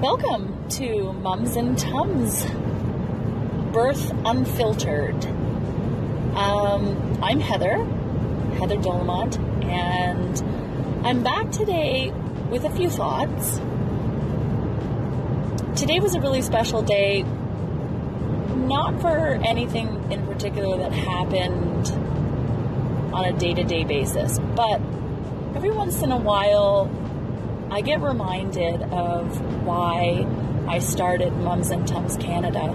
Welcome to Mums and Tums Birth Unfiltered. Um, I'm Heather, Heather Dolomont, and I'm back today with a few thoughts. Today was a really special day, not for anything in particular that happened on a day to day basis, but every once in a while I get reminded of why I started Mums and Tums Canada.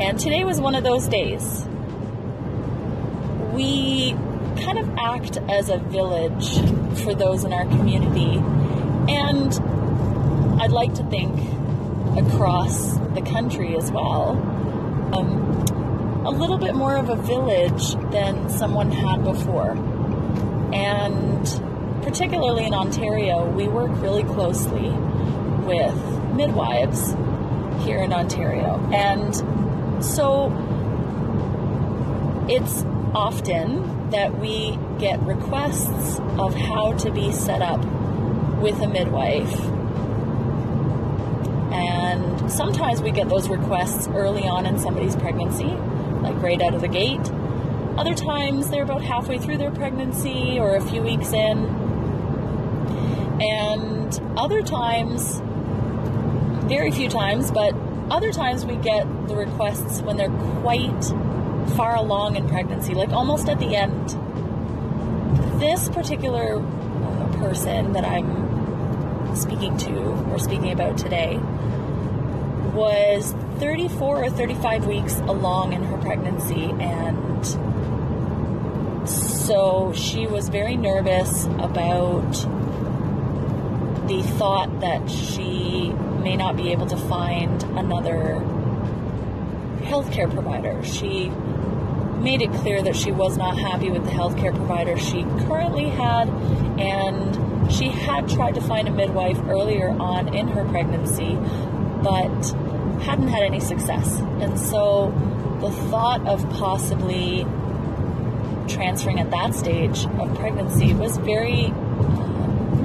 And today was one of those days. We kind of act as a village for those in our community. And I'd like to think across the country as well. Um, a little bit more of a village than someone had before. And particularly in Ontario, we work really closely with midwives here in Ontario. And so it's often that we get requests of how to be set up with a midwife. And sometimes we get those requests early on in somebody's pregnancy, like right out of the gate. Other times they're about halfway through their pregnancy or a few weeks in. And other times, very few times, but other times we get the requests when they're quite far along in pregnancy, like almost at the end. This particular uh, person that I'm speaking to or speaking about today was 34 or 35 weeks along in her pregnancy and so she was very nervous about the thought that she may not be able to find another healthcare provider. She made it clear that she was not happy with the healthcare provider she currently had, and she had tried to find a midwife earlier on in her pregnancy, but hadn't had any success. And so the thought of possibly transferring at that stage of pregnancy was very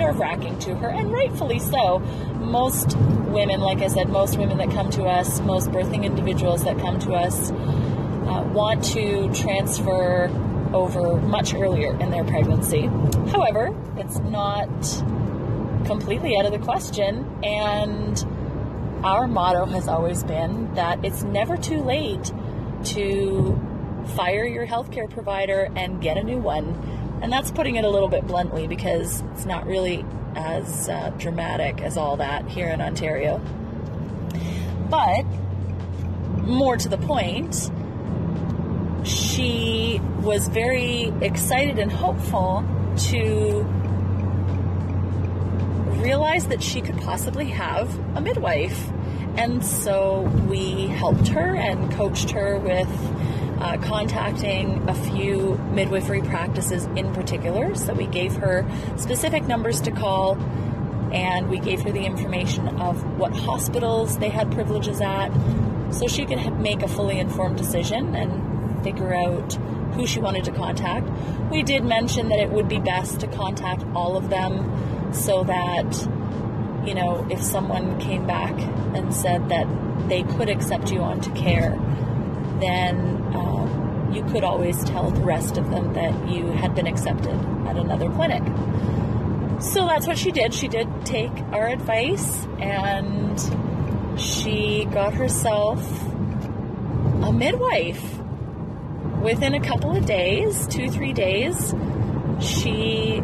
nerve wracking to her, and rightfully so. Most women, like I said, most women that come to us, most birthing individuals that come to us, uh, want to transfer over much earlier in their pregnancy. However, it's not completely out of the question, and our motto has always been that it's never too late to fire your healthcare provider and get a new one and that's putting it a little bit bluntly because it's not really as uh, dramatic as all that here in Ontario. But more to the point, she was very excited and hopeful to realize that she could possibly have a midwife. And so we helped her and coached her with uh, contacting a few midwifery practices in particular. So we gave her specific numbers to call and we gave her the information of what hospitals they had privileges at so she could make a fully informed decision and figure out who she wanted to contact. We did mention that it would be best to contact all of them so that, you know, if someone came back and said that they could accept you onto care, then um, you could always tell the rest of them that you had been accepted at another clinic. So that's what she did. She did take our advice and she got herself a midwife. Within a couple of days, two, three days, she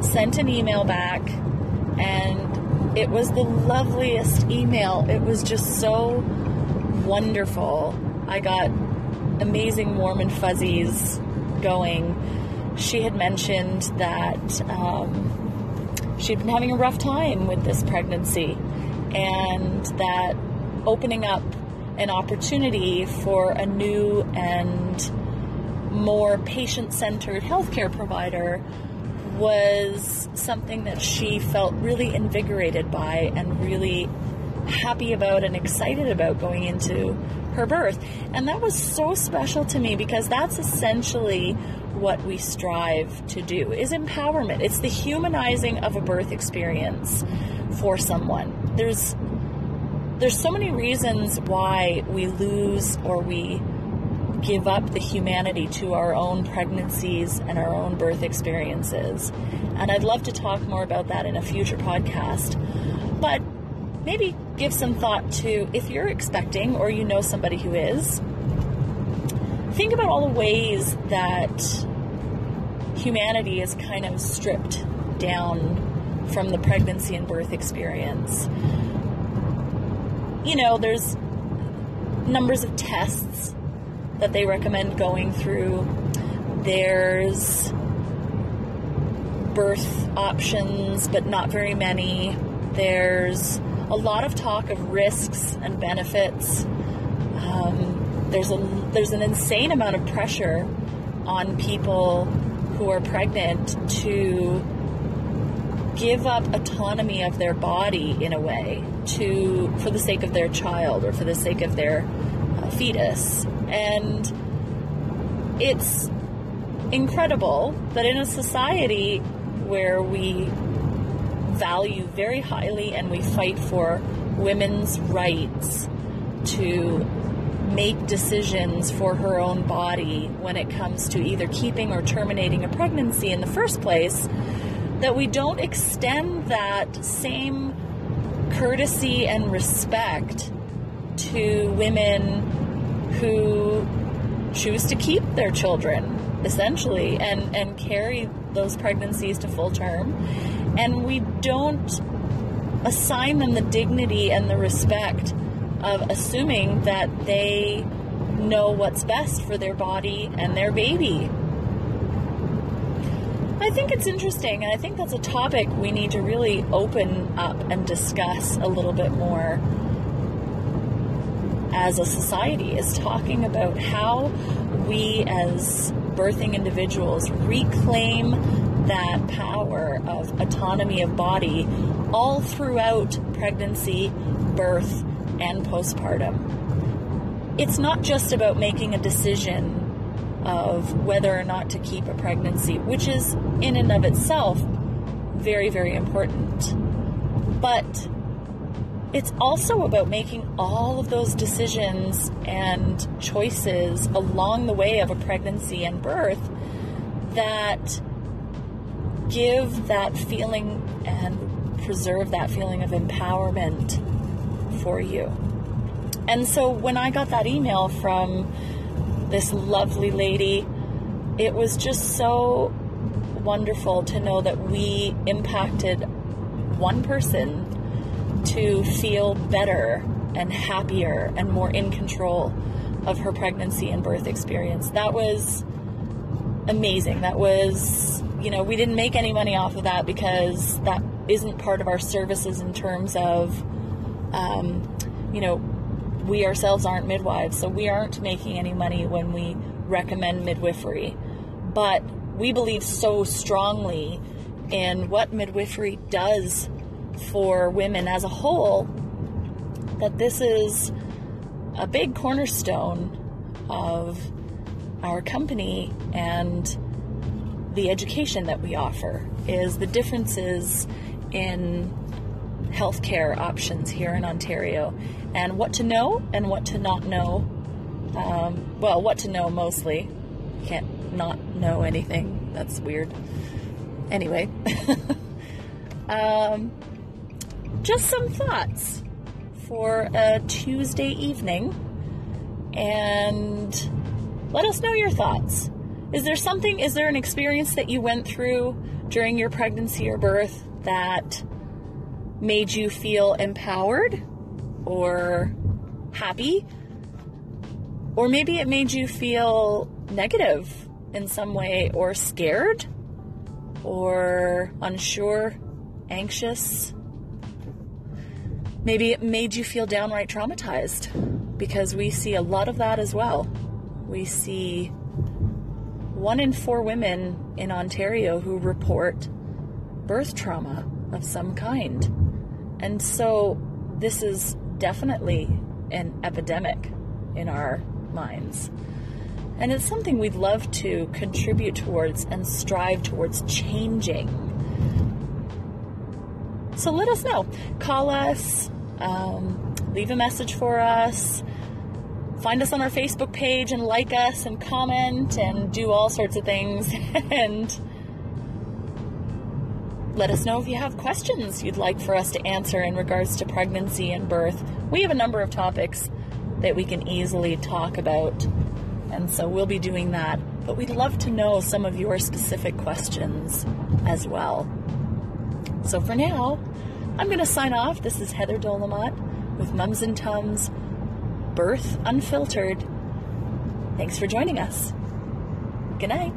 sent an email back and it was the loveliest email. It was just so wonderful. I got amazing warm and fuzzies going. She had mentioned that um, she'd been having a rough time with this pregnancy and that opening up an opportunity for a new and more patient centered healthcare provider was something that she felt really invigorated by and really happy about and excited about going into her birth. And that was so special to me because that's essentially what we strive to do is empowerment. It's the humanizing of a birth experience for someone. There's there's so many reasons why we lose or we give up the humanity to our own pregnancies and our own birth experiences. And I'd love to talk more about that in a future podcast. But maybe give some thought to if you're expecting or you know somebody who is, think about all the ways that humanity is kind of stripped down from the pregnancy and birth experience. You know, there's numbers of tests that they recommend going through. There's birth options, but not very many. There's a lot of talk of risks and benefits. Um, there's a there's an insane amount of pressure on people who are pregnant to give up autonomy of their body in a way to for the sake of their child or for the sake of their uh, fetus and it's incredible that in a society where we value very highly and we fight for women's rights to make decisions for her own body when it comes to either keeping or terminating a pregnancy in the first place, that we don't extend that same courtesy and respect to women who choose to keep their children essentially and and carry those pregnancies to full term and we don't assign them the dignity and the respect of assuming that they know what's best for their body and their baby. I think it's interesting, and I think that's a topic we need to really open up and discuss a little bit more as a society is talking about how we as birthing individuals reclaim that power of autonomy of body all throughout pregnancy, birth, and postpartum. It's not just about making a decision of whether or not to keep a pregnancy, which is in and of itself very, very important. But it's also about making all of those decisions and choices along the way of a pregnancy and birth that give that feeling and preserve that feeling of empowerment for you. And so when I got that email from this lovely lady, it was just so wonderful to know that we impacted one person to feel better and happier and more in control of her pregnancy and birth experience. That was amazing. That was, you know, we didn't make any money off of that because that isn't part of our services in terms of, um, you know, we ourselves aren't midwives, so we aren't making any money when we recommend midwifery. But we believe so strongly in what midwifery does for women as a whole that this is a big cornerstone of our company and the education that we offer is the differences in healthcare options here in Ontario and what to know and what to not know. Um, well, what to know mostly. Can't not know anything. That's weird. Anyway. um, just some thoughts for a Tuesday evening and let us know your thoughts. Is there something, is there an experience that you went through during your pregnancy or birth that made you feel empowered or happy? Or maybe it made you feel negative in some way or scared or unsure, anxious, Maybe it made you feel downright traumatized because we see a lot of that as well. We see one in four women in Ontario who report birth trauma of some kind. And so this is definitely an epidemic in our minds. And it's something we'd love to contribute towards and strive towards changing. So let us know. Call us, um, leave a message for us. Find us on our Facebook page and like us and comment and do all sorts of things. and let us know if you have questions you'd like for us to answer in regards to pregnancy and birth. We have a number of topics that we can easily talk about, and so we'll be doing that. But we'd love to know some of your specific questions as well. So for now, I'm going to sign off. This is Heather Dolomat with Mums and Tums Birth Unfiltered. Thanks for joining us. Good night.